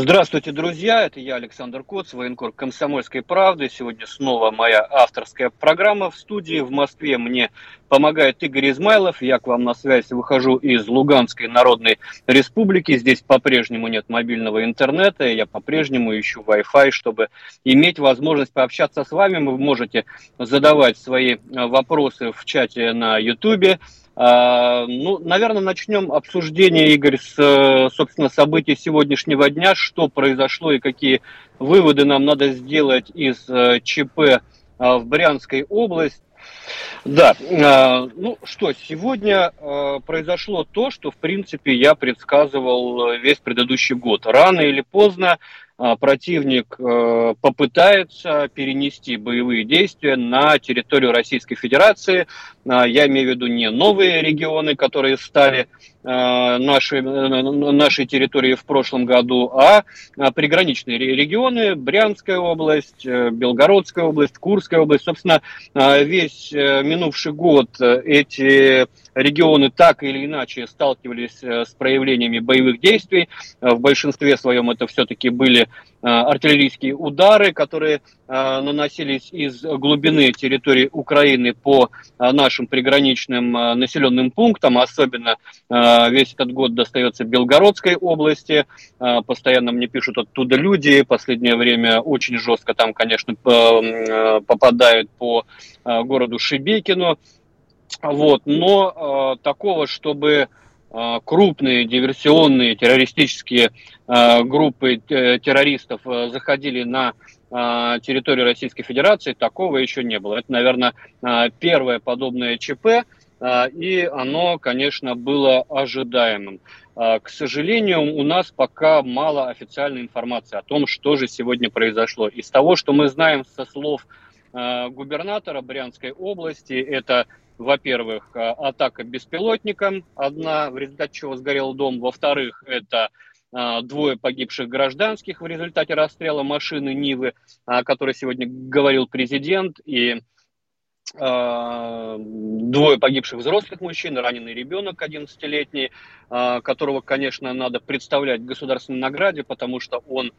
Здравствуйте, друзья! Это я, Александр Коц, военкор «Комсомольской правды». Сегодня снова моя авторская программа в студии. В Москве мне помогает Игорь Измайлов. Я к вам на связь выхожу из Луганской Народной Республики. Здесь по-прежнему нет мобильного интернета. Я по-прежнему ищу Wi-Fi, чтобы иметь возможность пообщаться с вами. Вы можете задавать свои вопросы в чате на YouTube ну, наверное, начнем обсуждение, Игорь, с, собственно, событий сегодняшнего дня, что произошло и какие выводы нам надо сделать из э, ЧП э, в Брянской области. Да, ну что, сегодня э, произошло то, что, в принципе, я предсказывал весь предыдущий год. Рано или поздно противник э, попытается перенести боевые действия на территорию Российской Федерации. А, я имею в виду не новые регионы, которые стали а, нашей, нашей территории в прошлом году, а приграничные регионы, Брянская область, э, Белгородская область, Курская область. Собственно, весь э, минувший год эти регионы так или иначе сталкивались с проявлениями боевых действий. В большинстве своем это все-таки были Э, артиллерийские удары, которые э, наносились из глубины территории Украины по э, нашим приграничным населенным пунктам. Особенно весь этот год достается Белгородской области. Постоянно мне пишут оттуда люди. Последнее время очень жестко там, конечно, попадают по городу Шибекину. Вот. Но такого, чтобы крупные диверсионные террористические Э, группы э, террористов э, заходили на территорию Российской Федерации, такого еще не было. Это, наверное, первое подобное ЧП, и оно, конечно, было ожидаемым. К сожалению, у нас пока мало официальной информации о том, что же сегодня произошло. Из того, что мы знаем со слов губернатора Брянской области, это во-первых, атака беспилотником, одна, в результате чего сгорел дом. Во-вторых, это а, двое погибших гражданских в результате расстрела машины Нивы, о которой сегодня говорил президент, и а, двое погибших взрослых мужчин, раненый ребенок 11-летний, а, которого, конечно, надо представлять государственной награде, потому что он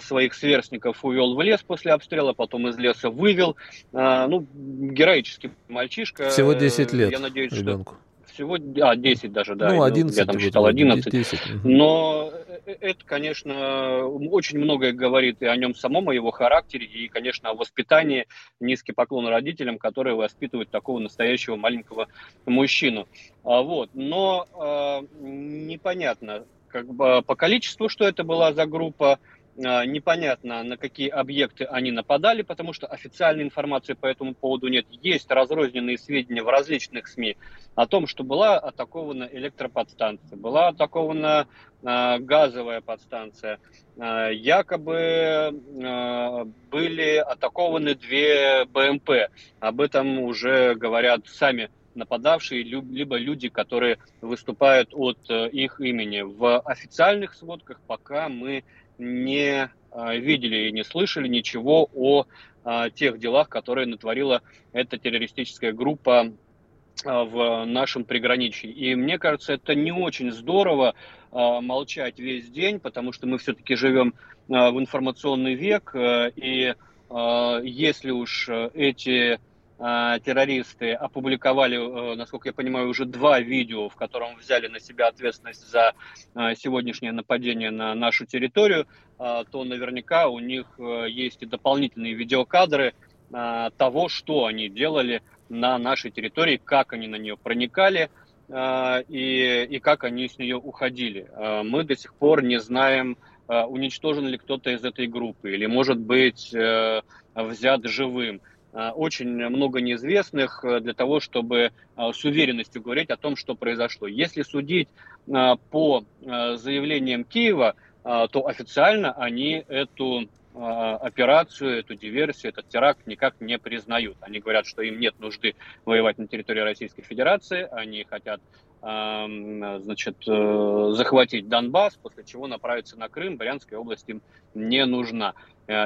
своих сверстников увел в лес после обстрела, потом из леса вывел. Ну, героический мальчишка. Всего 10 лет Я надеюсь, ребенку. Что всего, а, 10 даже, да. Ну, 11. Я там считал 11. 10. Но э, это, конечно, очень многое говорит и о нем самом, о его характере, и, конечно, о воспитании. Низкий поклон родителям, которые воспитывают такого настоящего маленького мужчину. А, вот. Но э, непонятно, как бы по количеству, что это была за группа, а, непонятно, на какие объекты они нападали, потому что официальной информации по этому поводу нет. Есть разрозненные сведения в различных СМИ о том, что была атакована электроподстанция, была атакована э, газовая подстанция, э, якобы э, были атакованы две БМП. Об этом уже говорят сами нападавшие, либо люди, которые выступают от их имени. В официальных сводках пока мы не а, видели и не слышали ничего о а, тех делах, которые натворила эта террористическая группа а, в нашем приграничье. И мне кажется, это не очень здорово молчать весь день, потому что мы все-таки живем в информационный век, и если уж эти а, террористы опубликовали, э, насколько я понимаю, уже два видео, в котором взяли на себя ответственность за а, сегодняшнее нападение на нашу территорию, то наверняка у них э, есть и дополнительные видеокадры того, что они делали на нашей территории, как они на нее проникали и, и как они с нее уходили. Мы до сих пор не знаем, уничтожен ли кто-то из этой группы или, может быть, э, взят живым. Э, очень много неизвестных э, для того, чтобы э, с уверенностью говорить о том, что произошло. Если судить по заявлениям Киева, то официально они эту операцию, эту диверсию, этот теракт никак не признают. Они говорят, что им нет нужды воевать на территории Российской Федерации, они хотят значит, э, захватить Донбасс, после чего направиться на Крым, Брянская область им не нужна.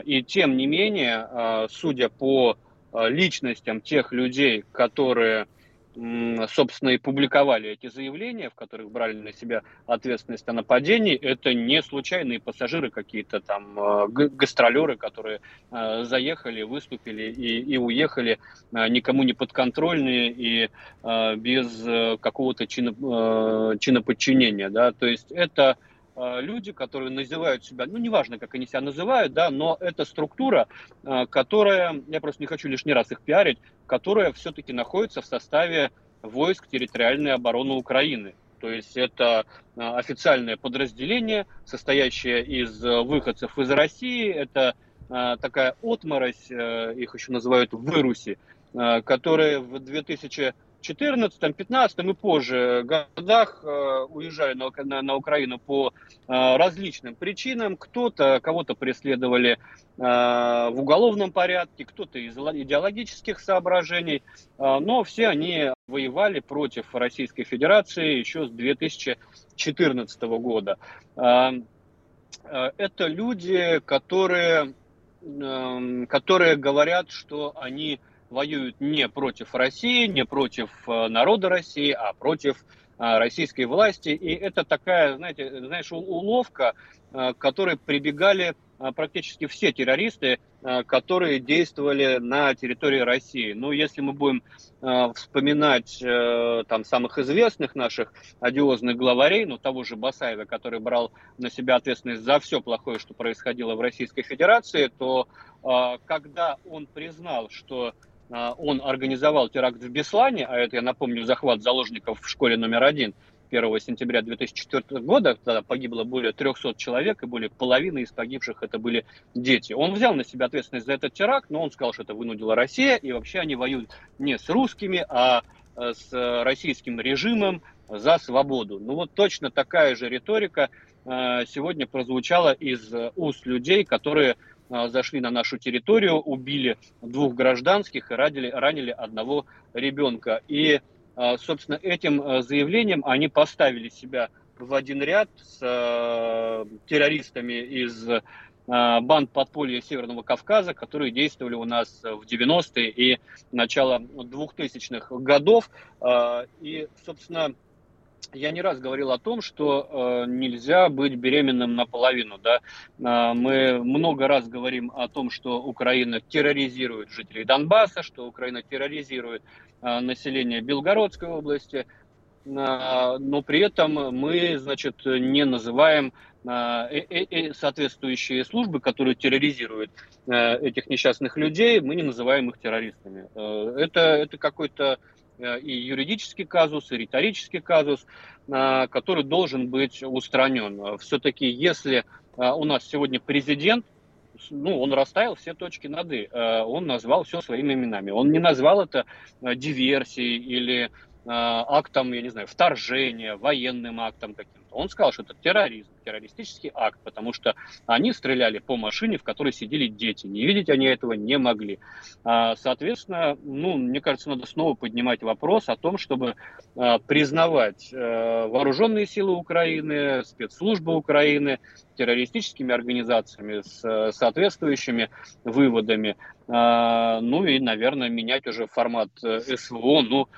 И тем не менее, судя по личностям тех людей, которые собственно, и публиковали эти заявления, в которых брали на себя ответственность о нападении, это не случайные пассажиры какие-то там, э, гастролеры, которые э, заехали, выступили и, и уехали э, никому не подконтрольные и без какого-то чино, чиноподчинения, да, то есть это Э, люди, которые называют себя, ну, неважно, как они себя называют, да, но это структура, э, которая, я просто не хочу лишний раз их пиарить, которая все-таки находится в составе войск территориальной обороны Украины. То есть это э, официальное подразделение, состоящее из выходцев из России, это такая отморозь, их еще называют выруси, которые в 2000 14, 15 и позже годах э, уезжали на, на, на Украину по э, различным причинам. Кто-то, кого-то преследовали э, в уголовном порядке, кто-то из идеологических соображений, но все они воевали против Российской Федерации еще с 2014 года. Это люди, которые, которые говорят, что они воюют не против России, не против э, народа России, а против э, российской власти. И это такая, знаете, знаешь, уловка, э, к которой прибегали практически все террористы, которые действовали на территории России. Ну, если мы будем вспоминать там самых известных наших одиозных главарей, ну, того же Басаева, который брал на себя ответственность за все плохое, что происходило в Российской Федерации, то когда он признал, что он организовал теракт в Беслане, а это, я напомню, захват заложников в школе номер один 1 сентября 2004 года, тогда погибло более 300 человек, и более половины из погибших это были дети. Он взял на себя ответственность за этот теракт, но он сказал, что это вынудила Россия, и вообще они воюют не с русскими, а э, с российским режимом за свободу. Ну вот точно такая же риторика э, сегодня прозвучала из уст людей, которые а, зашли на нашу территорию, убили двух гражданских и ранили, ранили одного ребенка. И, а, собственно, этим а, заявлением они поставили себя в один ряд с террористами из банд подполья Северного Кавказа, которые действовали у нас в 90-е и начало 2000-х годов. И, собственно, я не раз говорил о том, что э, нельзя быть беременным наполовину. Да? Э, мы много раз говорим о том, что Украина терроризирует жителей Донбасса, что Украина терроризирует э, население Белгородской области, э, но при этом мы, значит, не называем э, э, э, соответствующие службы, которые терроризируют этих несчастных людей, мы не называем их террористами. Это, это какой-то и юридический казус, и риторический казус, э, который должен быть устранен. Все-таки, если э, у нас сегодня президент, ну, он расставил все точки над «и», он назвал все своими именами. Он не назвал это диверсией или актом, я не знаю, вторжения, военным актом каким-то. Он сказал, что это терроризм террористический акт, потому что они стреляли по машине, в которой сидели дети. Не видеть они этого не могли. А, соответственно, ну, мне кажется, надо снова поднимать вопрос о том, чтобы а, признавать э, вооруженные силы Украины, спецслужбы Украины террористическими организациями с э, соответствующими выводами. Ну и, наверное, менять уже формат э, СВО, ну,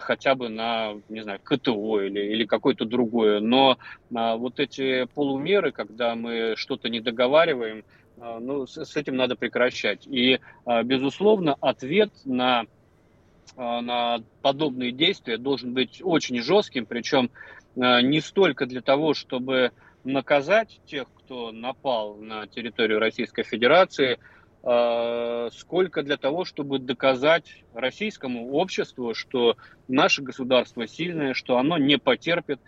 хотя бы на, не знаю, КТО или, или какое-то другое. Но вот эти полумеры, когда мы что-то не договариваем, а, ну, с этим надо прекращать. И, а, безусловно, ответ на, а, на подобные действия должен быть очень жестким, причем не столько для того, чтобы наказать тех, кто напал на территорию Российской Федерации, сколько для того, чтобы доказать российскому обществу, что наше государство сильное, что оно не потерпит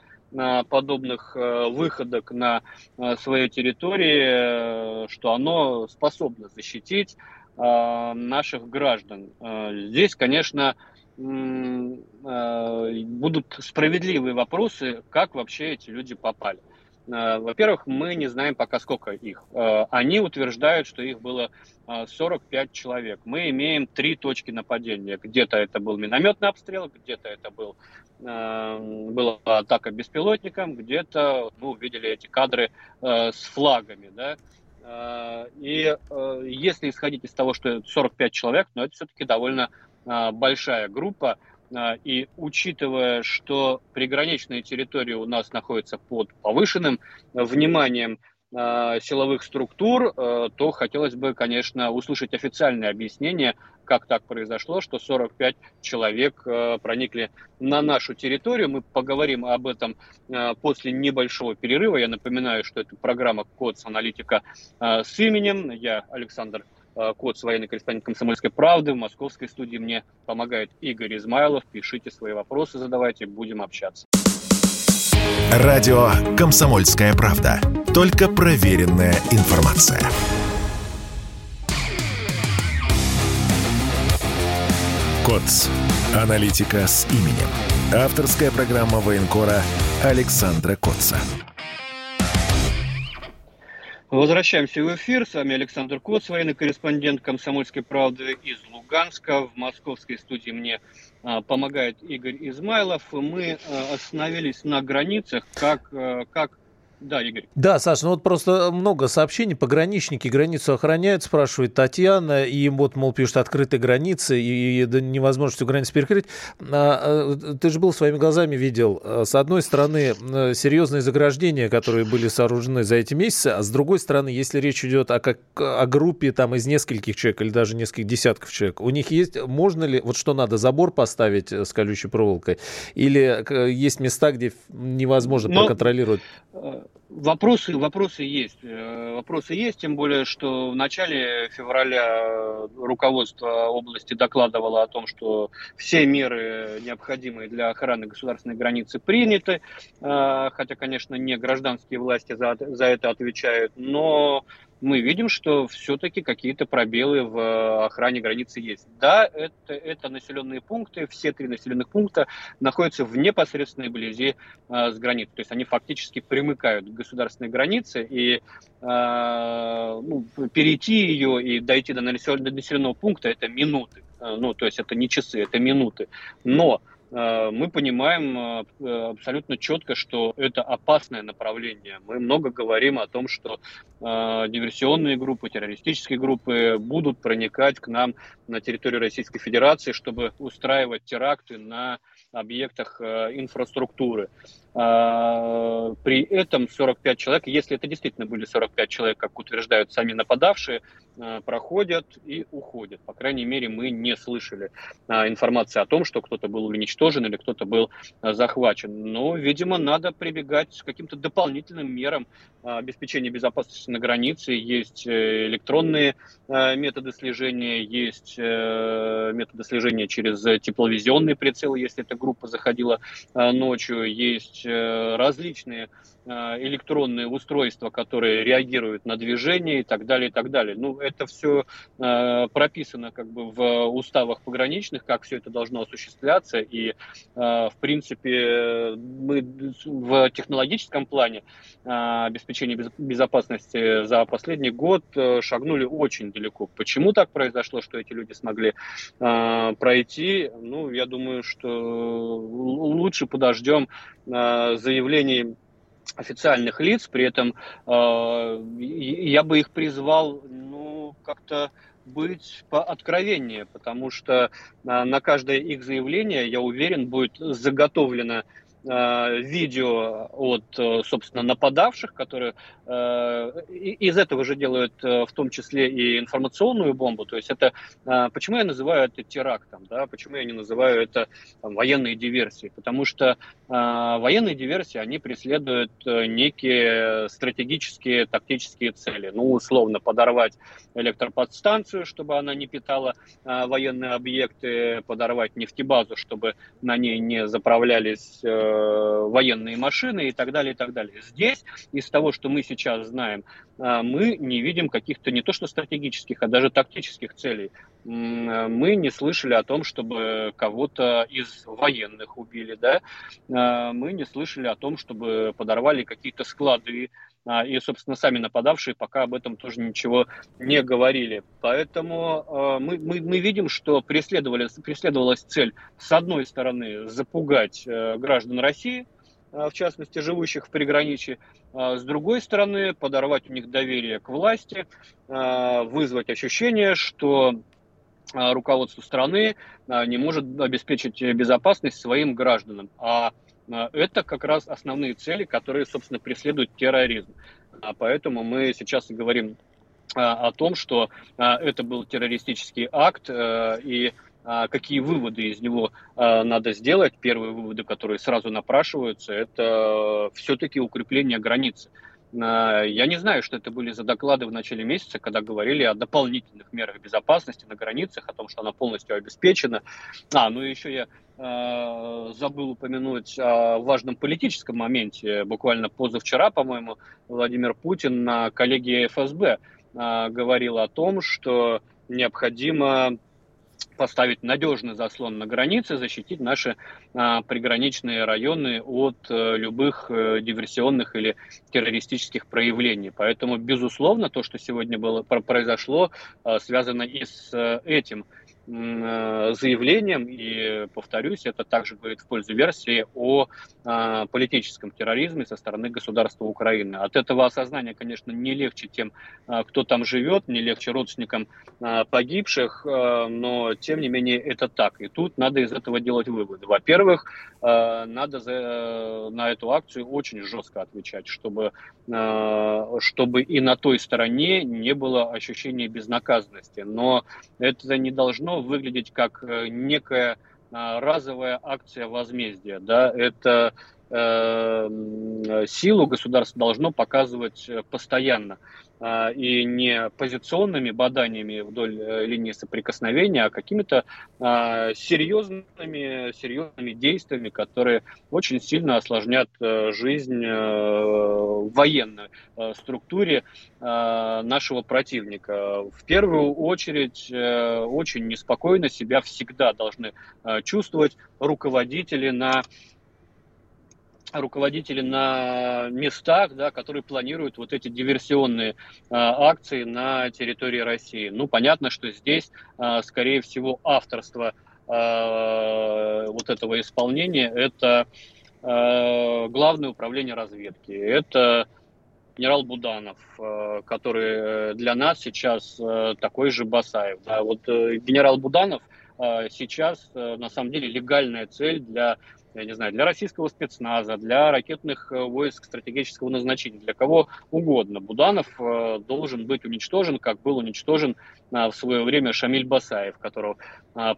подобных э, выходок на э, своей территории, э, что оно способно защитить наших граждан. Здесь, конечно, будут справедливые вопросы, как вообще эти люди попали. Во-первых, мы не знаем пока сколько их. Они утверждают, что их было 45 человек. Мы имеем три точки нападения. Где-то это был минометный обстрел, где-то это был, была атака беспилотником, где-то мы увидели эти кадры с флагами. Да? И если исходить из того, что 45 человек, но это все-таки довольно большая группа, и учитывая, что приграничные территории у нас находятся под повышенным вниманием а, силовых структур, то хотелось бы, конечно, услышать официальное объяснение, как так произошло, что 45 человек проникли на нашу территорию. Мы поговорим об этом после небольшого перерыва. Я напоминаю, что это программа «Кодс Аналитика» с именем. Я Александр Э, код с военный корреспондент «Комсомольской правды». В московской студии мне помогает Игорь Измайлов. Пишите свои вопросы, задавайте, будем общаться. Радио «Комсомольская правда». Только проверенная информация. КОЦ. Аналитика с именем. Авторская программа военкора Александра Котца. Возвращаемся в эфир. С вами Александр Коц, военный корреспондент «Комсомольской правды» из Луганска. В московской студии мне а, помогает Игорь Измайлов. Мы а, остановились на границах, как, а, как да, Игорь. Да, Саша, ну вот просто много сообщений. Пограничники границу охраняют, спрашивает Татьяна. И им вот, мол, пишут открытые границы, и, и невозможно всю границу перекрыть. А, а, ты же был своими глазами видел. А, с одной стороны, серьезные заграждения, которые были сооружены за эти месяцы, а с другой стороны, если речь идет о, как, о группе там из нескольких человек или даже нескольких десятков человек, у них есть, можно ли, вот что надо, забор поставить с колючей проволокой? Или есть места, где невозможно Но... проконтролировать? Вопросы, вопросы есть. Э, вопросы есть, тем более, что в начале февраля руководство области докладывало о том, что все меры, необходимые для охраны государственной границы, приняты. Э, хотя, конечно, не гражданские власти за, за это отвечают, но мы видим, что все-таки какие-то пробелы в э, охране границы есть. Да, это, это населенные пункты, все три населенных пункта находятся в непосредственной близи э, с границей. То есть они фактически примыкают к государственной границе, и э, ну, перейти ее и дойти до населенного пункта – это минуты. Э, ну, то есть это не часы, это минуты. Но мы понимаем э, э, абсолютно четко, что это опасное направление. Мы много говорим о том, что диверсионные группы, террористические группы будут проникать к нам на территорию Российской Федерации, чтобы устраивать теракты на объектах инфраструктуры. При этом 45 человек, если это действительно были 45 человек, как утверждают сами нападавшие, Э, проходят и уходят. По крайней мере, мы не слышали а, информации о том, что кто-то был уничтожен или кто-то был а, захвачен. Но, видимо, надо прибегать к каким-то дополнительным мерам а, обеспечения безопасности на границе. Есть э, электронные методы слежения, есть методы слежения через тепловизионные прицелы, если эта группа заходила ночью, есть различные электронные устройства, которые реагируют на движение и так далее, и так далее. Ну, это все э, прописано как бы в уставах пограничных, как все это должно осуществляться. И, э, в принципе, мы в технологическом плане э, обеспечения без, безопасности за последний год э, шагнули очень далеко. Почему так произошло, что эти люди смогли э, пройти? Ну, я думаю, что лучше подождем э, заявлений официальных лиц, при этом э, я бы их призвал как-то быть пооткровеннее, потому что э, на каждое их заявление, я уверен, будет заготовлено Э, видео от, э, собственно, нападавших, которые э, из этого же делают в том числе и информационную бомбу. То есть это почему я называю это терактом, да? Почему я не называю это там, военной диверсией? Потому что военные диверсии они преследуют некие стратегические тактические цели. Ну, условно подорвать электроподстанцию, чтобы она не питала военные объекты, подорвать нефтебазу, чтобы на ней не заправлялись Э, военные машины и так далее, и так далее. Здесь, из того, что мы сейчас знаем, э, мы не видим каких-то не то что стратегических, а даже тактических целей. мы не слышали о том, чтобы кого-то из военных убили, да, мы не слышали о том, чтобы подорвали какие-то склады, и, собственно, сами нападавшие пока об этом тоже ничего не говорили. Поэтому а, мы, мы, мы видим, что преследовалась цель, с одной стороны, запугать э, граждан России, а, в частности, живущих в приграничье, с другой стороны, подорвать у них доверие к власти, вызвать ощущение, что руководство страны не может обеспечить безопасность своим гражданам. А а, это как раз основные цели, которые, собственно, преследует терроризм. А поэтому мы сейчас и говорим а, о том, что это был террористический акт, и какие выводы из него надо сделать. Первые выводы, которые сразу напрашиваются, это все-таки укрепление границы. Я не знаю, что это были за доклады в начале месяца, когда говорили о дополнительных мерах безопасности на границах, о том, что она полностью обеспечена. А, ну еще я э, забыл упомянуть о важном политическом моменте. Буквально позавчера, по-моему, Владимир Путин на коллегии ФСБ э, говорил о том, что необходимо поставить надежный заслон на границе, защитить наши а, приграничные районы от а, любых а, диверсионных или террористических проявлений. Поэтому, безусловно, то, что сегодня было, произошло, а, связано и с а, этим. Э, заявлением, и, повторюсь, это также говорит в пользу версии о а, политическом терроризме со стороны государства Украины. От этого осознания, конечно, не легче тем, а, кто там живет, не легче родственникам а, погибших, но, тем не менее, это так. И тут надо из этого делать выводы. Во-первых, надо за, на эту акцию очень жестко отвечать, чтобы, чтобы и на той стороне не было ощущения безнаказанности. Но это не должно выглядеть как э, некая а, разовая акция возмездия. Да? Это силу государство должно показывать э, постоянно. А, и не позиционными баданиями вдоль э, линии соприкосновения, а какими-то серьезными, серьезными действиями, которые очень сильно осложнят э, жизнь э, в военной структуре нашего противника. В первую очередь очень неспокойно себя всегда должны чувствовать руководители на руководители на местах, да, которые планируют вот эти диверсионные э, акции на территории России. Ну, понятно, что здесь, э, скорее всего, авторство э, вот этого исполнения это э, Главное управление разведки. Это генерал Буданов, э, который для нас сейчас э, такой же Басаев. Да. Вот э, генерал Буданов сейчас, на самом деле, легальная цель для я не знаю, для российского спецназа, для ракетных э, войск стратегического назначения, для кого угодно. Буданов э, должен быть уничтожен, как был уничтожен э, в свое время Шамиль Басаев, которого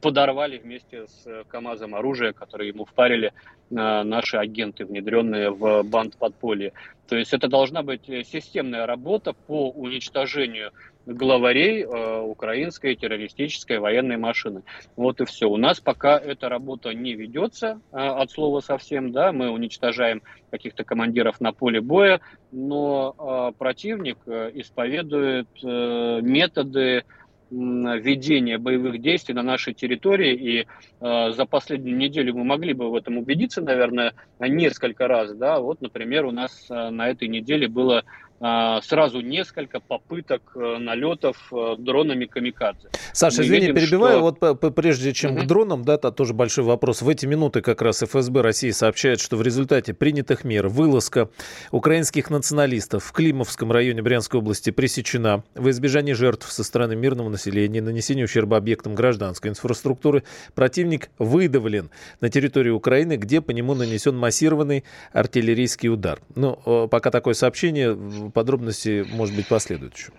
подорвали вместе с КАМАЗом оружие, которое ему впарили наши агенты, внедренные в банд подполья. То есть это должна быть системная работа по уничтожению главарей э, украинской террористической военной машины. Вот и все. У нас пока эта работа не ведется э, от слова совсем, да, мы уничтожаем каких-то командиров на поле боя, но э, противник э, исповедует э, методы ведения боевых действий на нашей территории. И э, за последнюю неделю мы могли бы в этом убедиться, наверное, несколько раз. Да? Вот, например, у нас э, на этой неделе было сразу несколько попыток э, налетов э, дронами камикадзе. Саша, Мы извини, видим, перебиваю. Что... Вот прежде чем угу. к дронам, да, это тоже большой вопрос. В эти минуты как раз ФСБ России сообщает, что в результате принятых мер вылазка украинских националистов в Климовском районе Брянской области пресечена. В избежании жертв со стороны мирного населения, нанесения ущерба объектам гражданской инфраструктуры, противник выдавлен на территории Украины, где по нему нанесен массированный артиллерийский удар. Ну, э, пока такое сообщение подробности, может быть, последуют еще.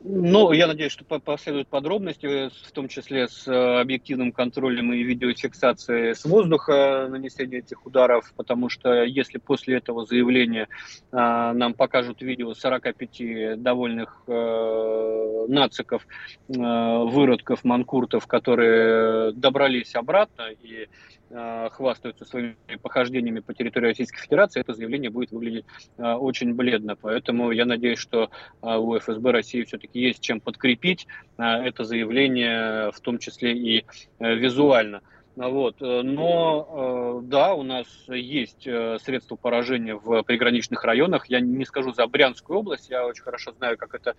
Ну, я надеюсь, что последуют подробности, в том числе с э, объективным контролем и видеофиксацией с воздуха нанесения этих ударов, потому что если после этого заявления а, нам покажут видео 45 довольных э, нациков, э, выродков, манкуртов, которые добрались обратно и Э, хвастаются своими похождениями по территории Российской Федерации, это заявление будет выглядеть э, очень бледно. Поэтому я надеюсь, что э, у ФСБ России все-таки есть чем подкрепить это заявление, в том числе и визуально. Вот. Э, но э, да, у нас есть э, средства поражения в приграничных районах. Я не скажу за Брянскую область, я очень хорошо знаю, как это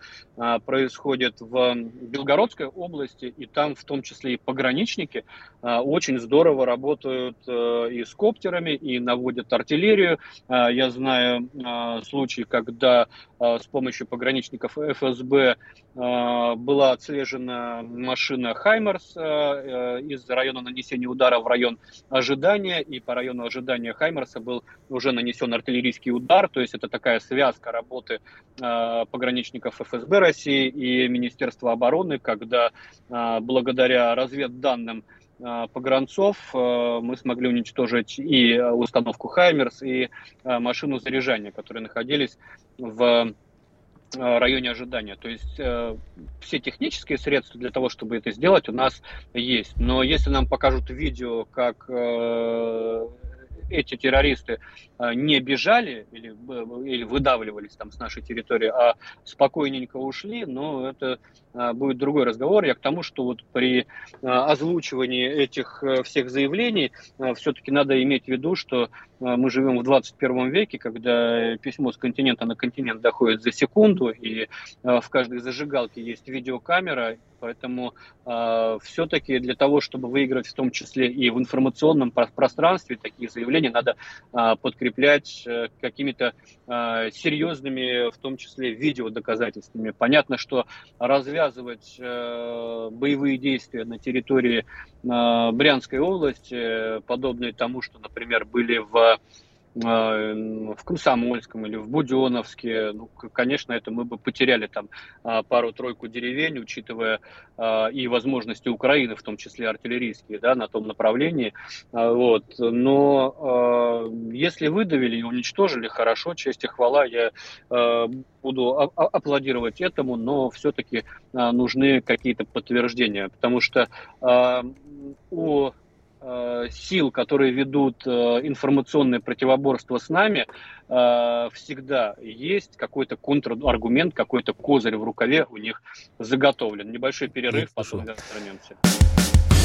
происходит в Белгородской области, и там в том числе и пограничники очень здорово работают и с коптерами, и наводят артиллерию. Я знаю случаи, когда с помощью пограничников ФСБ была отслежена машина «Хаймерс» из района нанесения удара в район ожидания, и по району ожидания Хаймерса был уже нанесен артиллерийский удар, то есть это такая связка работы э, пограничников ФСБ России и Министерства обороны, когда э, благодаря разведданным э, погранцов э, мы смогли уничтожить и установку Хаймерс, и э, машину заряжания, которые находились в Э, районе ожидания. То есть э, все технические средства для того, чтобы это сделать, у нас есть. Но если нам покажут видео, как э, эти террористы не бежали или, или выдавливались там с нашей территории, а спокойненько ушли, но это а, будет другой разговор. Я к тому, что вот при а, озвучивании этих э, всех заявлений все-таки надо иметь в виду, что мы живем в 21 веке, когда письмо с континента на континент доходит за секунду, и в каждой зажигалке есть видеокамера, Поэтому э, все-таки для того, чтобы выиграть в том числе и в информационном пространстве, такие заявления надо э, подкреплять э, какими-то э, серьезными, в том числе видеодоказательствами. Понятно, что развязывать э, боевые действия на территории Брянской области, подобные тому, что, например, были в в Комсомольском или в Буденовске, ну, конечно, это мы бы потеряли там а, пару-тройку деревень, учитывая а, и возможности Украины, в том числе артиллерийские, да, на том направлении. Вот. Но если выдавили и уничтожили, хорошо, честь и хвала, я буду аплодировать этому, но все-таки нужны какие-то подтверждения, потому что у сил, которые ведут э, информационное противоборство с нами, э, всегда есть какой-то контраргумент, какой-то козырь в рукаве у них заготовлен. Небольшой перерыв, потом вернемся.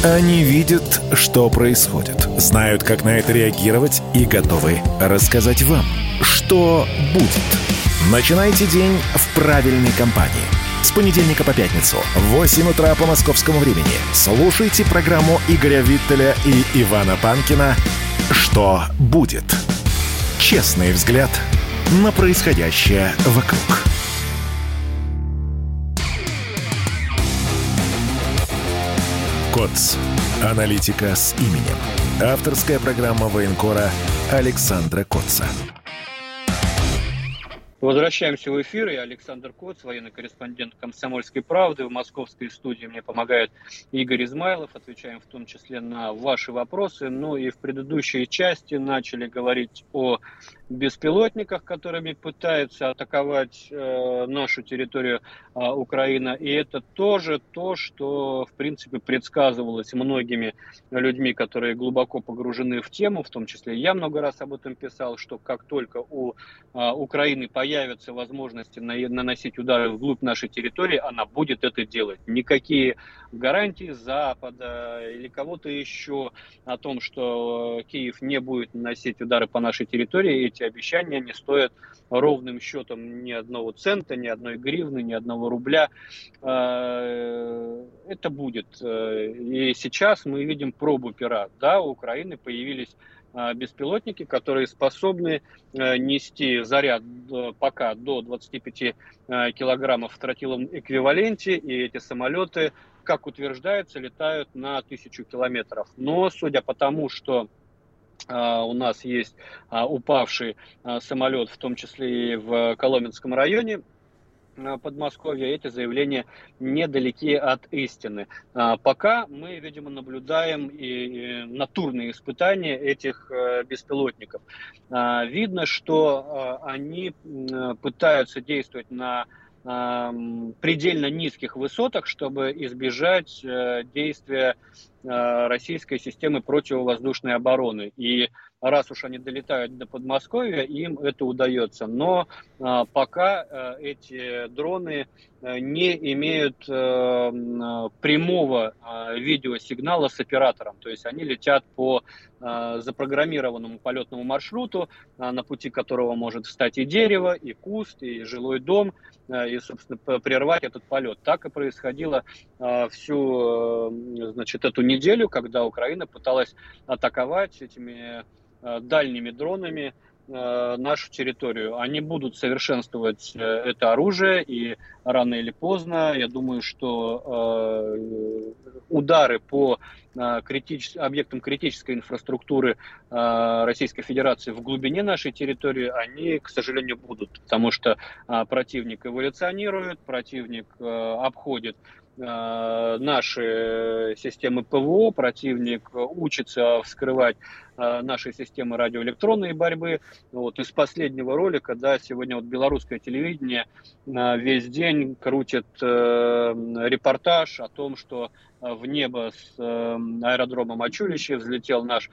Они видят, что происходит, знают, как на это реагировать и готовы рассказать вам, что будет. Начинайте день в правильной компании – с понедельника по пятницу в 8 утра по московскому времени слушайте программу Игоря Виттеля и Ивана Панкина «Что будет?». Честный взгляд на происходящее вокруг. КОЦ. Аналитика с именем. Авторская программа военкора Александра Котца. Возвращаемся в эфир. Я Александр Коц, военный корреспондент «Комсомольской правды». В московской студии мне помогает Игорь Измайлов. Отвечаем в том числе на ваши вопросы. Ну и в предыдущей части начали говорить о беспилотниках, которыми пытаются атаковать э, нашу территорию э, Украина. И это тоже то, что, в принципе, предсказывалось многими людьми, которые глубоко погружены в тему, в том числе я много раз об этом писал, что как только у э, Украины появятся возможности на, наносить удары вглубь нашей территории, она будет это делать. Никакие гарантии Запада или кого-то еще о том, что Киев не будет наносить удары по нашей территории, эти обещания не стоят ровным счетом ни одного цента, ни одной гривны, ни одного рубля. А, это будет. И сейчас мы видим пробу пера. Да, у Украины появились а, беспилотники, которые способны нести заряд пока до 25 килограммов в тротиловом эквиваленте, и эти самолеты, как утверждается, летают на тысячу километров. Но судя по тому, что у нас есть а, упавший а, самолет, в том числе и в Коломенском районе, Подмосковья, эти заявления недалеки от истины. Пока мы, видимо, наблюдаем и натурные испытания этих э, беспилотников. Видно, что они пытаются действовать на предельно низких высотах, чтобы избежать э, действия российской системы противовоздушной обороны. И раз уж они долетают до Подмосковья, им это удается. Но а, пока а, эти дроны не имеют а, прямого а, видеосигнала с оператором. То есть они летят по запрограммированному полетному маршруту, на пути которого может встать и дерево, и куст, и жилой дом, и, собственно, прервать этот полет. Так и происходило всю значит, эту неделю, когда Украина пыталась атаковать этими Э, дальними дронами э, нашу территорию. Они будут совершенствовать э, это оружие, и рано или поздно, я думаю, что удары по критич... объектам критической инфраструктуры Российской Федерации в глубине нашей территории, они, к сожалению, будут, потому что противник эволюционирует, противник обходит наши системы ПВО, противник учится вскрывать Э, нашей системы радиоэлектронной борьбы. Вот из последнего ролика, да, сегодня вот белорусское телевидение э, весь день крутит э, репортаж о том, что в небо с аэродрома Мачулище взлетел наш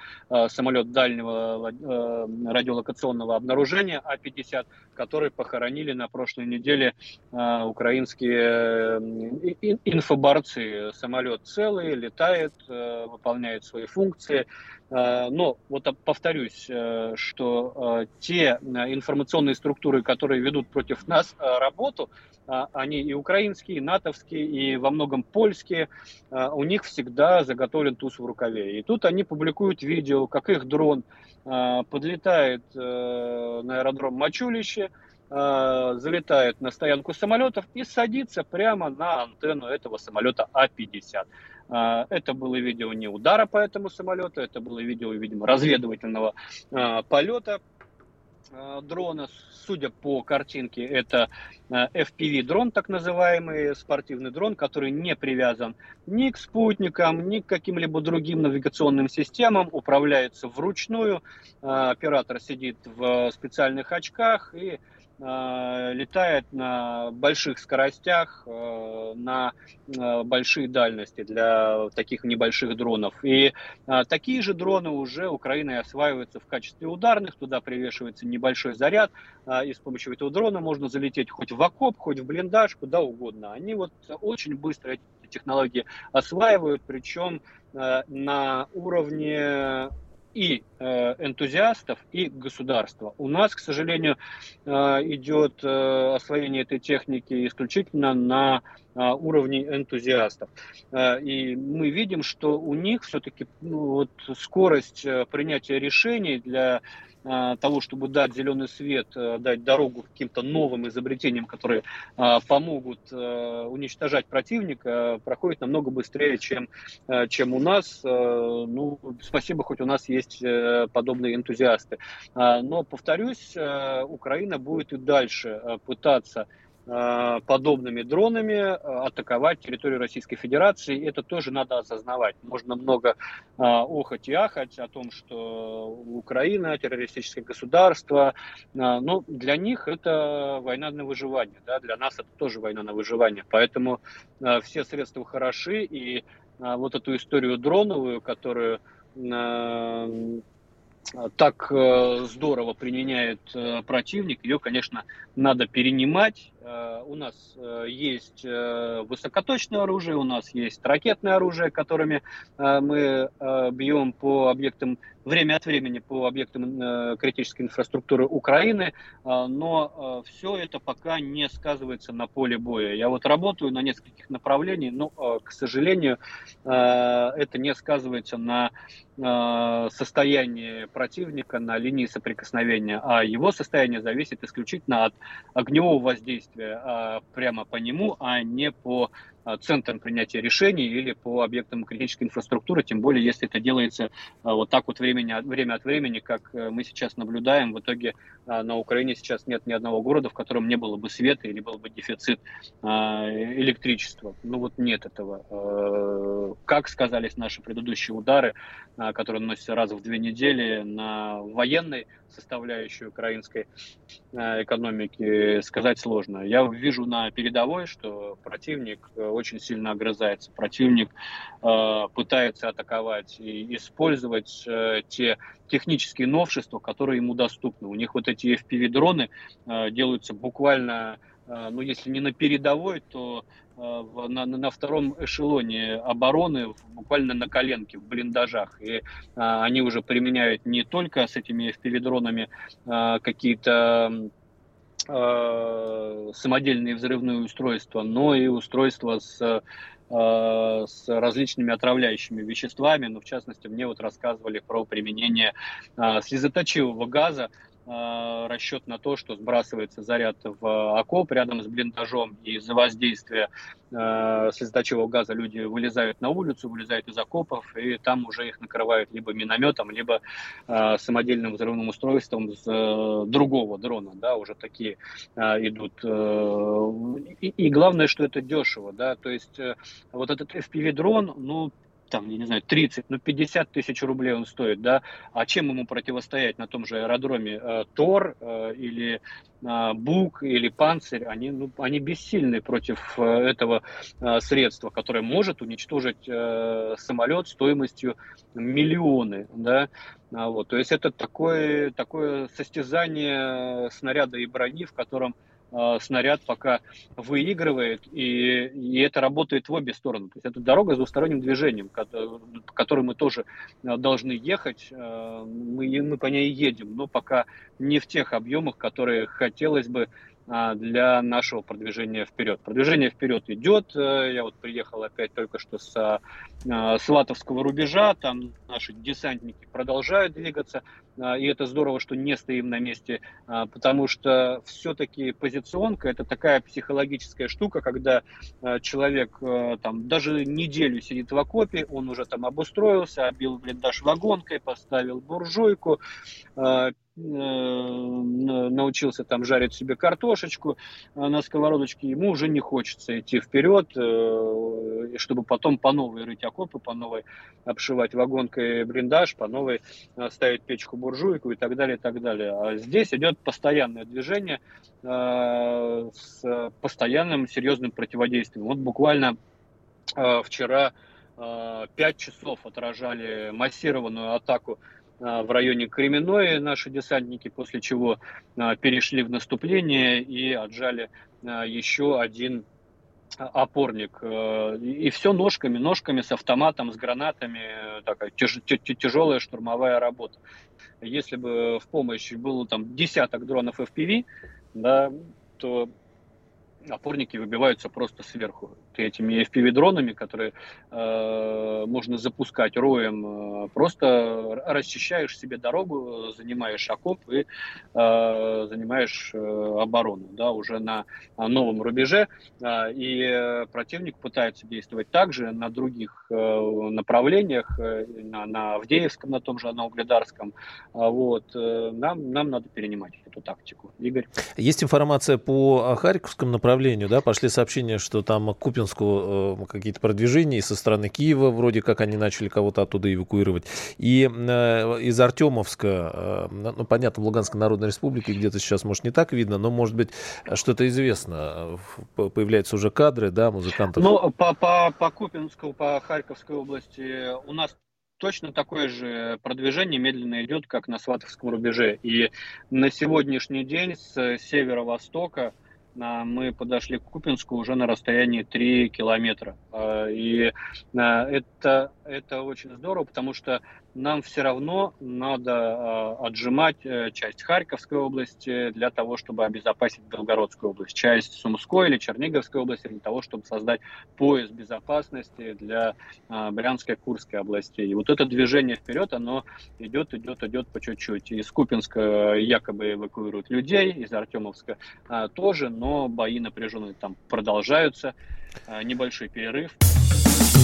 самолет дальнего радиолокационного обнаружения А-50, который похоронили на прошлой неделе украинские инфоборцы. Самолет целый, летает, выполняет свои функции. Э, но вот повторюсь, э, что э, те информационные структуры, которые ведут против нас работу, они и украинские, и натовские, и во многом польские, у них всегда заготовлен туз в рукаве. И тут они публикуют видео, как их дрон подлетает на аэродром Мачулище, залетает на стоянку самолетов и садится прямо на антенну этого самолета А-50. А, это было видео не удара по этому самолету, это было видео, видимо, разведывательного а, полета а, дрона. Судя по картинке, это FPV-дрон, так называемый спортивный дрон, который не привязан ни к спутникам, ни к каким-либо другим навигационным системам, управляется вручную. Оператор сидит в специальных очках и Э, летает на больших скоростях, э, на э, большие дальности для таких небольших дронов. И такие же дроны уже Украиной осваиваются в качестве ударных, туда привешивается небольшой заряд, и с помощью этого дрона можно залететь хоть в окоп, хоть в блиндаж, куда угодно. Они вот очень быстро эти технологии осваивают, причем на уровне и э, энтузиастов, и государства. У нас, к сожалению, э, идет э, освоение этой техники исключительно на уровне энтузиастов. И мы видим, что у них все-таки ну, вот скорость принятия решений для того, чтобы дать зеленый свет, э, дать дорогу каким-то новым изобретениям, которые э, помогут уничтожать противника, проходит намного быстрее, чем, чем у нас. Ну, спасибо, хоть у нас есть подобные энтузиасты. Но, повторюсь, Украина будет и дальше пытаться Э, подобными дронами э, атаковать территорию Российской Федерации. Это тоже надо осознавать. Можно много э, охать и ахать о том, что Украина террористическое государство, но для них это война на выживание, да, для нас это тоже война на выживание. Поэтому все средства хороши, и вот эту историю дроновую, которую так здорово применяет противник, ее, конечно, надо перенимать, Э, у нас э, есть э, высокоточное оружие, у нас есть ракетное оружие, которыми мы бьем по объектам время от времени по объектам критической инфраструктуры Украины, но все это пока не сказывается на поле боя. Я вот работаю на нескольких направлениях, но, к сожалению, это не сказывается на состоянии противника на линии соприкосновения, а его состояние зависит исключительно от огневого воздействия действия а, прямо по нему, а не по а, центрам принятия решений или по объектам критической инфраструктуры, тем более если это делается а, вот так вот времени, время от времени, как э, мы сейчас наблюдаем. В итоге на Украине сейчас нет ни одного города, в котором не было бы света или был бы дефицит электричества. Ну вот нет этого. Как сказались наши предыдущие удары, которые наносятся раз в две недели на военной составляющей украинской экономики, сказать сложно. Я вижу на передовой, что противник очень сильно огрызается. Противник пытается атаковать и использовать те технические новшества, которые ему доступны. У них вот эти FPV-дроны делаются буквально ну, если не на передовой, то на, на втором эшелоне обороны, буквально на коленке, в блиндажах. И а, они уже применяют не только с этими FPV-дронами а, какие-то самодельные взрывные устройства, но и устройства с с различными отравляющими веществами, но в частности мне вот рассказывали про применение слезоточивого газа. Э, расчет на то, что сбрасывается заряд в окоп рядом с блиндажом, и из-за воздействия э, слезоточивого газа люди вылезают на улицу, вылезают из окопов, и там уже их накрывают либо минометом, либо э, самодельным взрывным устройством с э, другого дрона, да, уже такие э, идут. Э, и, и главное, что это дешево, да, то есть э, вот этот FPV-дрон, ну, там, я не знаю, 30, ну 50 тысяч рублей он стоит, да, а чем ему противостоять на том же аэродроме э, Тор э, или э, Бук или Панцирь, они, ну, они бессильны против э, этого э, средства, которое может уничтожить э, самолет стоимостью миллионы, да, а, вот, то есть это такое, такое состязание снаряда и брони, в котором Э, снаряд пока выигрывает, и, и это работает в обе стороны. То есть это дорога с двусторонним движением, по которой мы тоже э, должны ехать, э, мы, мы по ней едем, но пока не в тех объемах, которые хотелось бы для нашего продвижения вперед. Продвижение вперед идет. Э, я вот приехал опять только что с а, Сватовского рубежа. Там наши десантники продолжают двигаться. А, и это здорово, что не стоим на месте, потому что все-таки позиционка это такая психологическая штука, когда человек там даже неделю сидит в окопе, он уже там обустроился, обил блиндаж вагонкой, поставил буржуйку, научился там жарить себе картошечку э, на сковородочке, ему уже не хочется идти вперед, э, чтобы потом по новой рыть окопы, по новой обшивать вагонкой блиндаж, по новой ставить печку-буржуйку и так далее, и так далее. А здесь идет постоянное движение с постоянным серьезным противодействием. Вот буквально вчера 5 часов отражали массированную атаку в районе Кременной наши десантники, после чего а, перешли в наступление и отжали а, еще один опорник. И все ножками, ножками с автоматом, с гранатами. Такая тяж, тяжелая штурмовая работа. Если бы в помощь было там десяток дронов FPV, да, то опорники выбиваются просто сверху этими FPV-дронами, которые э, можно запускать роем. Э, просто расчищаешь себе дорогу, занимаешь окоп и э, занимаешь э, оборону да, уже на, новом рубеже. Э, и противник пытается действовать также на других э, направлениях, э, на, на Авдеевском, на том же, на Угледарском. А вот, э, нам, нам надо перенимать эту тактику. Игорь? Есть информация по Харьковскому направлению, да? Пошли сообщения, что там Купинск Купянску э, какие-то продвижения со стороны Киева, вроде как они начали кого-то оттуда эвакуировать. И э, из Артемовска, э, ну, понятно, в Луганской Народной Республике где-то сейчас, может, не так видно, но, может быть, что-то известно. Появляются уже кадры, да, музыкантов. Ну, по, по, по Купинску, по Харьковской области у нас точно такое же продвижение медленно идет, как на Сватовском рубеже. И на сегодняшний день с северо-востока мы подошли к Купинску уже на расстоянии 3 километра. А, и а, это, это очень здорово, потому что нам все равно надо а, отжимать э, часть Харьковской области для того, чтобы обезопасить Белгородскую область, часть Сумской или Черниговской области для того, чтобы создать пояс безопасности для Брянской, Курской областей. И вот это движение вперед, оно идет, идет, идет по чуть-чуть. Из Купинска якобы эвакуируют людей, из Артемовска тоже, но бои напряженные там продолжаются. Небольшой перерыв.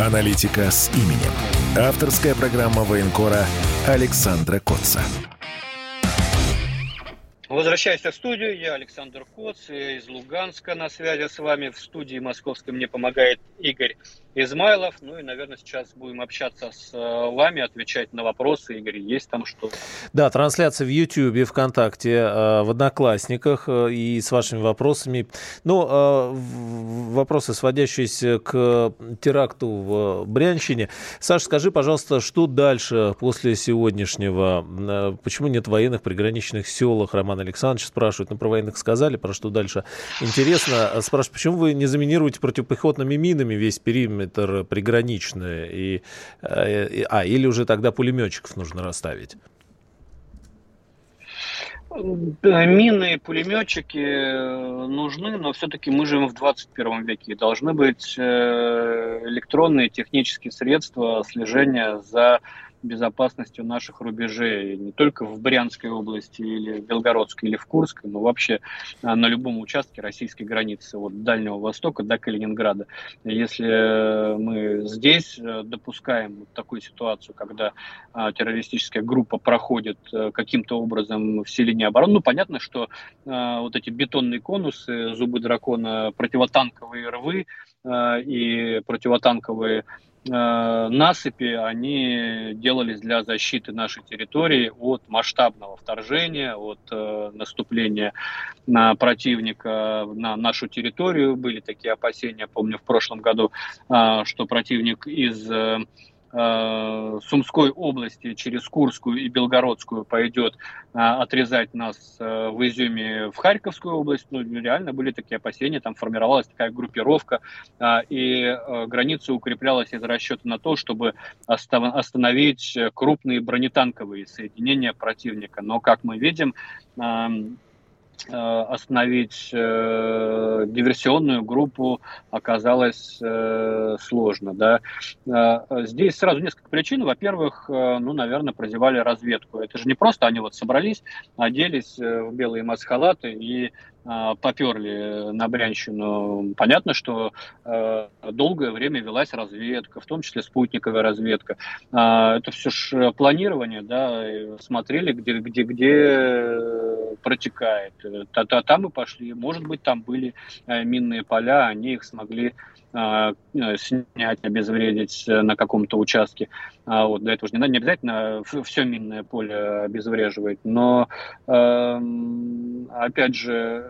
Аналитика с именем. Авторская программа военкора Александра Котца. Возвращаюсь в студию. Я Александр Коц из Луганска на связи с вами. В студии московской мне помогает Игорь Измайлов. Ну и, наверное, сейчас будем общаться с э, вами, отвечать на вопросы. Игорь, есть там что? Да, трансляция в YouTube, ВКонтакте, э, в Одноклассниках э, и с вашими вопросами. Ну, вопросы, сводящиеся к теракту в Брянщине. Саша, скажи, пожалуйста, что дальше после сегодняшнего? Почему нет военных приграничных селах? Роман Александрович спрашивает. Ну, про военных сказали, про что дальше? Интересно. Спрашивает, почему вы не заминируете противопехотными минами весь периметр периметр приграничный, и, э, и, а, или уже тогда пулеметчиков нужно расставить? Мины, пулеметчики э, нужны, но все-таки мы живем в 21 веке. Должны быть э, электронные технические средства слежения за безопасностью наших рубежей, не только в Брянской области или в Белгородской или в Курской, но вообще а, на любом участке российской границы, от Дальнего Востока до Калининграда. Если мы здесь э, допускаем такую ситуацию, когда террористическая группа проходит э, каким-то образом в селении обороны, ну, понятно, что вот эти бетонные конусы, зубы дракона, противотанковые рвы и противотанковые Э, насыпи, они делались для защиты нашей территории от масштабного вторжения, от э, наступления на противника на нашу территорию. Были такие опасения, помню, в прошлом году, э, что противник из э, Э, Сумской области через Курскую и Белгородскую пойдет э, отрезать нас э, в Изюме в Харьковскую область. Ну, реально были такие опасения, там формировалась такая группировка, и граница укреплялась из расчета на то, чтобы остановить крупные бронетанковые соединения противника. Но, как мы видим, эм, Э, остановить э, диверсионную группу оказалось э, сложно. Да. Э, здесь сразу несколько причин. Во-первых, э, ну, наверное, прозевали разведку. Это же не просто они вот собрались, оделись э, в белые масхалаты и поперли на Брянщину. Понятно, что э, долгое время велась разведка, в том числе спутниковая разведка. Э, это все ж планирование, да, смотрели, где, где, где протекает. Там и пошли. Может быть, там были э, минные поля, они их смогли а, э, снять, обезвредить на каком-то участке. А вот для этого же не, не обязательно все минное поле обезвреживать, но эм, опять же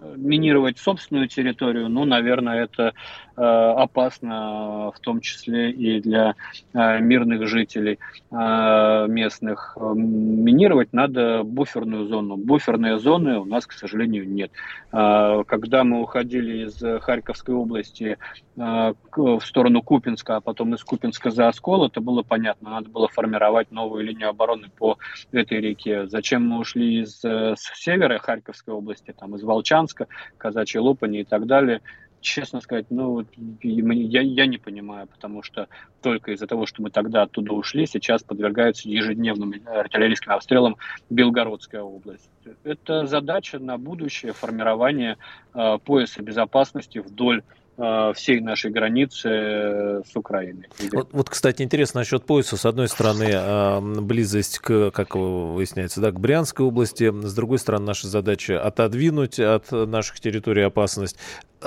минировать собственную территорию, ну, наверное, это э, опасно, в том числе и для мирных жителей местных. Минировать надо буферную зону. Буферные зоны у нас, к сожалению, нет. Когда мы уходили из Харьковской области Э, в сторону Купинска, а потом из Купинска за Оскол, это было понятно. Надо было формировать новую линию обороны по этой реке. Зачем мы ушли из э, с севера Харьковской области, там из Волчанска, Казачьей Лопани и так далее, честно сказать, ну, я, я не понимаю, потому что только из-за того, что мы тогда оттуда ушли, сейчас подвергаются ежедневным артиллерийским обстрелам Белгородская область. Это задача на будущее формирование э, пояса безопасности вдоль Э, всей нашей границы э, с Украиной. Вот, вот, кстати, интересно насчет пояса. С одной стороны, э, близость к, как выясняется, да, к Брянской области. С другой стороны, наша задача отодвинуть от наших территорий опасность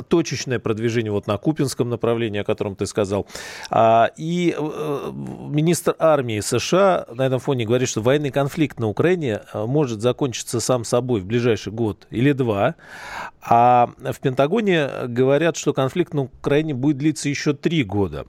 точечное продвижение вот на Купинском направлении, о котором ты сказал. А, и э, министр армии США на этом фоне говорит, что военный конфликт на Украине э, может закончиться сам собой в ближайший год или два. А в Пентагоне говорят, что конфликт на Украине будет длиться еще три года.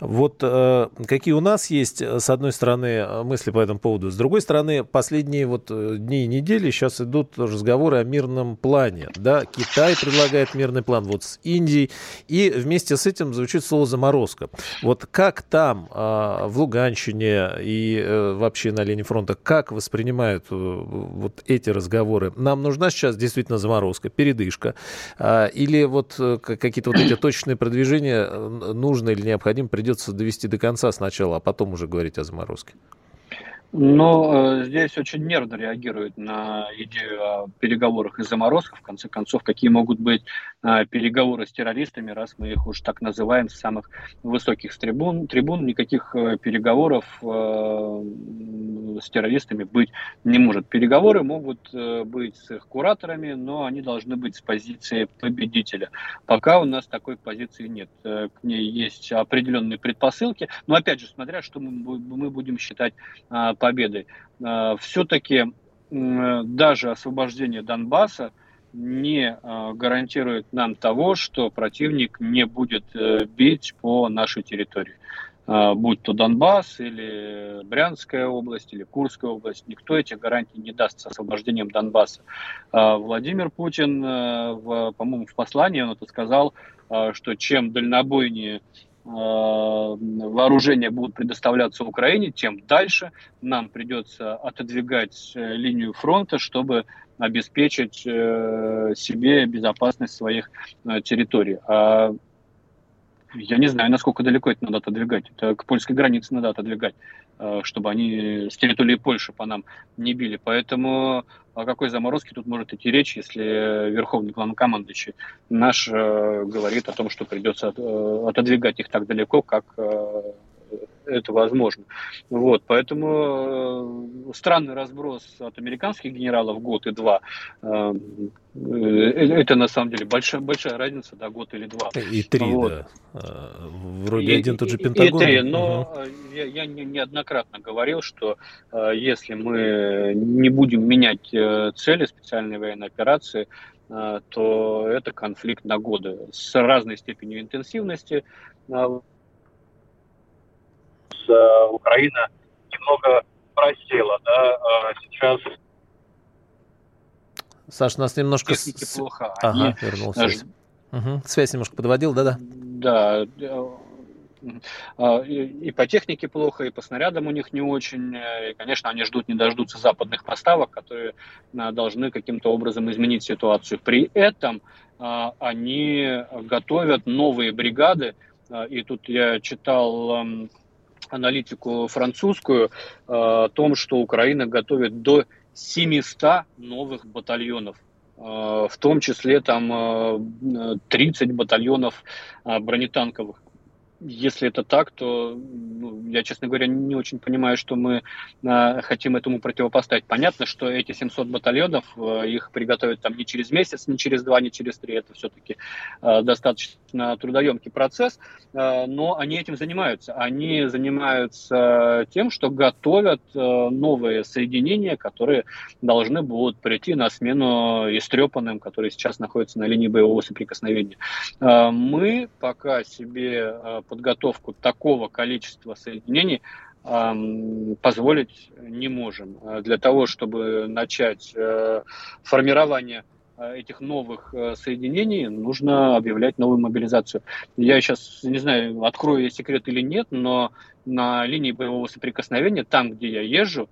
Вот э, какие у нас есть, с одной стороны, мысли по этому поводу. С другой стороны, последние вот дни и недели сейчас идут разговоры о мирном плане. Да? Китай предлагает мирный план вот с Индией, и вместе с этим звучит слово «заморозка». Вот как там, в Луганщине и э, вообще на линии фронта, как воспринимают э, вот эти разговоры? Нам нужна сейчас действительно заморозка, передышка, или вот э, какие-то вот эти точные продвижения нужно или необходимо придется довести до конца сначала, а потом уже говорить о заморозке? Но э, здесь очень нервно реагируют на идею о переговорах и заморозках. В конце концов, какие могут быть э, переговоры с террористами, раз мы их уж так называем с самых высоких трибун. трибун никаких э, переговоров э, с террористами быть не может. Переговоры могут э, быть с их кураторами, но они должны быть с позиции победителя. Пока у нас такой позиции нет. Э, к ней есть определенные предпосылки. Но опять же, смотря что мы, мы будем считать э, победой. Э, Все-таки даже освобождение Донбасса не э, гарантирует нам того, что противник не будет э, бить по нашей территории. Будь то Донбасс или Брянская область или Курская область, никто этих гарантий не даст с освобождением Донбасса. Владимир Путин, по-моему, в послании он это сказал, что чем дальнобойнее Э, вооружения будут предоставляться Украине, тем дальше нам придется отодвигать э, линию фронта, чтобы обеспечить э, себе безопасность своих территорий. А я не знаю, насколько далеко это надо отодвигать. Это к польской границе надо отодвигать, чтобы они с территории Польши по нам не били. Поэтому о какой заморозке тут может идти речь, если верховный главнокомандующий наш э, говорит о том, что придется э, отодвигать их так далеко, как э, это возможно. Вот, поэтому э, странный разброс от американских генералов год и два. Э, э, это на самом деле большая, большая разница, да, год или два. И три, вот. да. Вроде и, один тот же Пентагон. И три, но угу. я, я неоднократно говорил, что если мы не будем менять цели специальной военной операции, то это конфликт на годы с разной степенью интенсивности Украина немного просела, да, а сейчас Саш, нас немножко... Техники с... плохо. Ага, Они... вернулся. Даже... Угу. Связь немножко подводил, да-да? Да. А, и по технике плохо, и по снарядам у них не очень. И, конечно, они ждут, не дождутся западных поставок, которые должны каким-то образом изменить ситуацию. При этом они готовят новые бригады. И тут я читал аналитику французскую э, о том, что Украина готовит до 700 новых батальонов э, в том числе там 30 э, батальонов бронетанковых если это так, то ну, я, честно говоря, не очень понимаю, что мы э, хотим этому противопоставить. Понятно, что эти 700 батальонов, э, их приготовят там не через месяц, не через два, не через три. Это все-таки э, достаточно трудоемкий процесс, э, но они этим занимаются. Они занимаются тем, что готовят э, новые соединения, которые должны будут прийти на смену истрепанным, которые сейчас находятся на линии боевого соприкосновения. Э, мы пока себе э, подготовку такого количества соединений позволить не можем. А для того, чтобы начать э, формирование э, этих новых э, соединений, нужно объявлять новую мобилизацию. Я сейчас не знаю, открою я секрет или нет, но на линии боевого соприкосновения, там, где я езжу,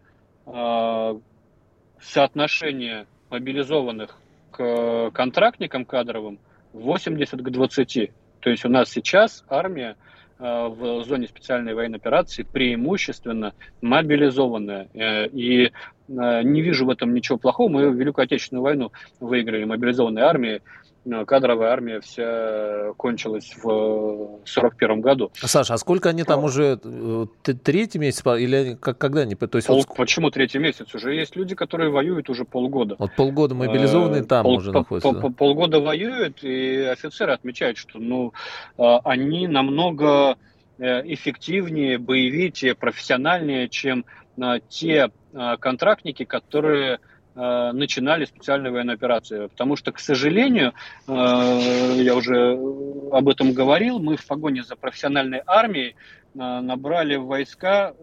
соотношение мобилизованных к контрактникам кадровым 80 к 20. То есть у нас сейчас армия э, в зоне специальной военной операции преимущественно мобилизованная. Э, и э, не вижу в этом ничего плохого. Мы Великую Отечественную войну выиграли мобилизованной армией. Э, кадровая армия вся кончилась в 41 году. Саша, а сколько они там уже э, третий месяц или как когда они? То есть Пол, вот... Почему третий месяц? Уже есть люди, которые воюют уже полгода. Вот полгода мобилизованные э, там пол, уже находятся. Пол, да? Полгода воюют, и офицеры отмечают, что ну они намного эффективнее, боевитее, профессиональнее, чем те контрактники, которые Э, начинали специальную военную операцию. Потому что, к сожалению, э, я уже об этом говорил, мы в погоне за профессиональной армией э, набрали в войска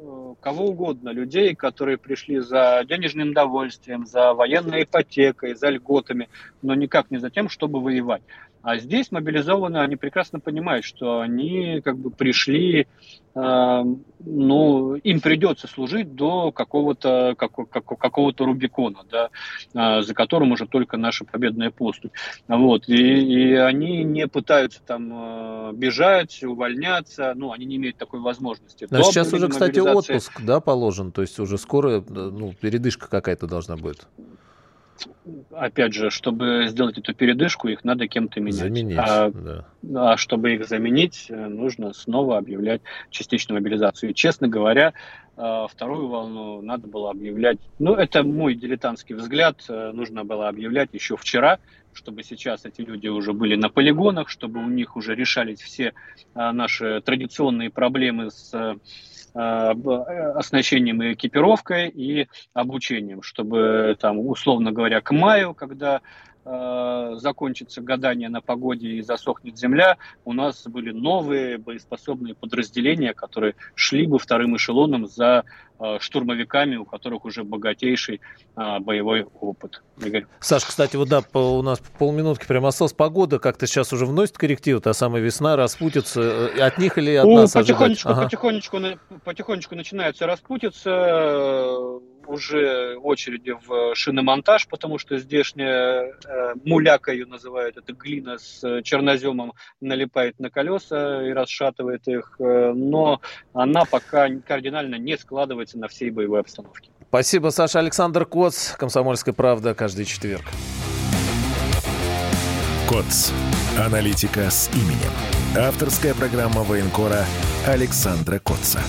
кого угодно, людей, которые пришли за денежным довольствием, за военной ипотекой, за льготами, но никак не за тем, чтобы воевать. А здесь мобилизованные, они прекрасно понимают, что они как бы пришли, э, ну, им придется служить до какого-то какого, какого-то Рубикона, да, э, за которым уже только наша победная поступь. Вот, и, и они не пытаются там э, бежать, увольняться, ну, они не имеют такой возможности. Но сейчас уже, кстати, отпуск, да, положен, то есть уже скоро, ну, передышка какая-то должна будет опять же, чтобы сделать эту передышку, их надо кем-то менять. Заменить, а, да. а чтобы их заменить, э, нужно снова объявлять частичную мобилизацию. И, честно говоря, э, вторую волну надо было объявлять, ну, это мой дилетантский взгляд, э, нужно было объявлять еще вчера, чтобы сейчас эти люди уже были на полигонах, чтобы у них уже решались все наши традиционные проблемы с оснащением и экипировкой и обучением, чтобы там, условно говоря, к маю, когда э, закончится гадание на погоде и засохнет земля, у нас были новые боеспособные подразделения, которые шли бы вторым эшелоном за Э, штурмовиками, у которых уже богатейший а, боевой опыт. Игорь. Саш, кстати, вот да, по, у нас полминутки прямо осталось. Погода как-то сейчас уже вносит коррективы, та самая весна распутится. Э, от них или от у, нас потихонечку, ожидать? потихонечку, ага. потихонечку начинается распутиться уже очереди в шиномонтаж, потому что здешняя э, муляка ее называют, это глина с черноземом налипает на колеса и расшатывает их, э, но она пока кардинально не складывается на всей боевой обстановке. Спасибо, Саша. Александр Коц, «Комсомольская правда», каждый четверг. КОЦ. Аналитика с именем. Авторская программа военкора Александра Котца.